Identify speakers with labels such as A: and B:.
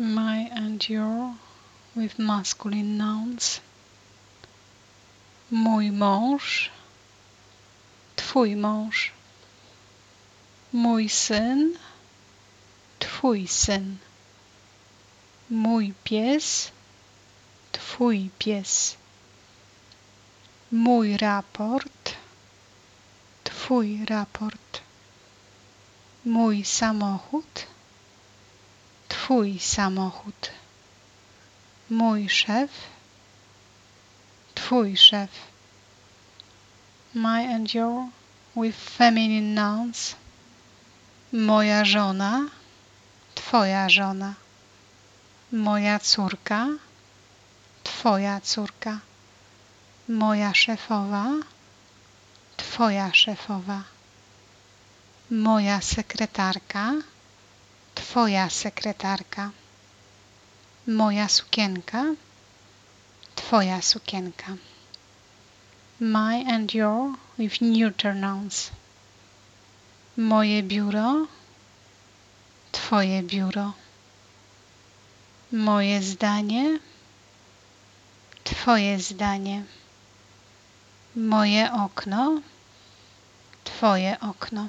A: my and your with masculine nouns. Mój mąż, twój mąż. Mój syn, twój syn. Mój pies, twój pies. Mój raport, twój raport. Mój samochód, twój samochód. Mój szef, twój szef. My and your with feminine nouns. Moja żona, twoja żona. Moja córka, twoja córka. Moja szefowa, twoja szefowa. Moja sekretarka, twoja sekretarka. Moja sukienka, twoja sukienka. My and your with neuter nouns. Moje biuro, twoje biuro. Moje zdanie, twoje zdanie. Moje okno, twoje okno.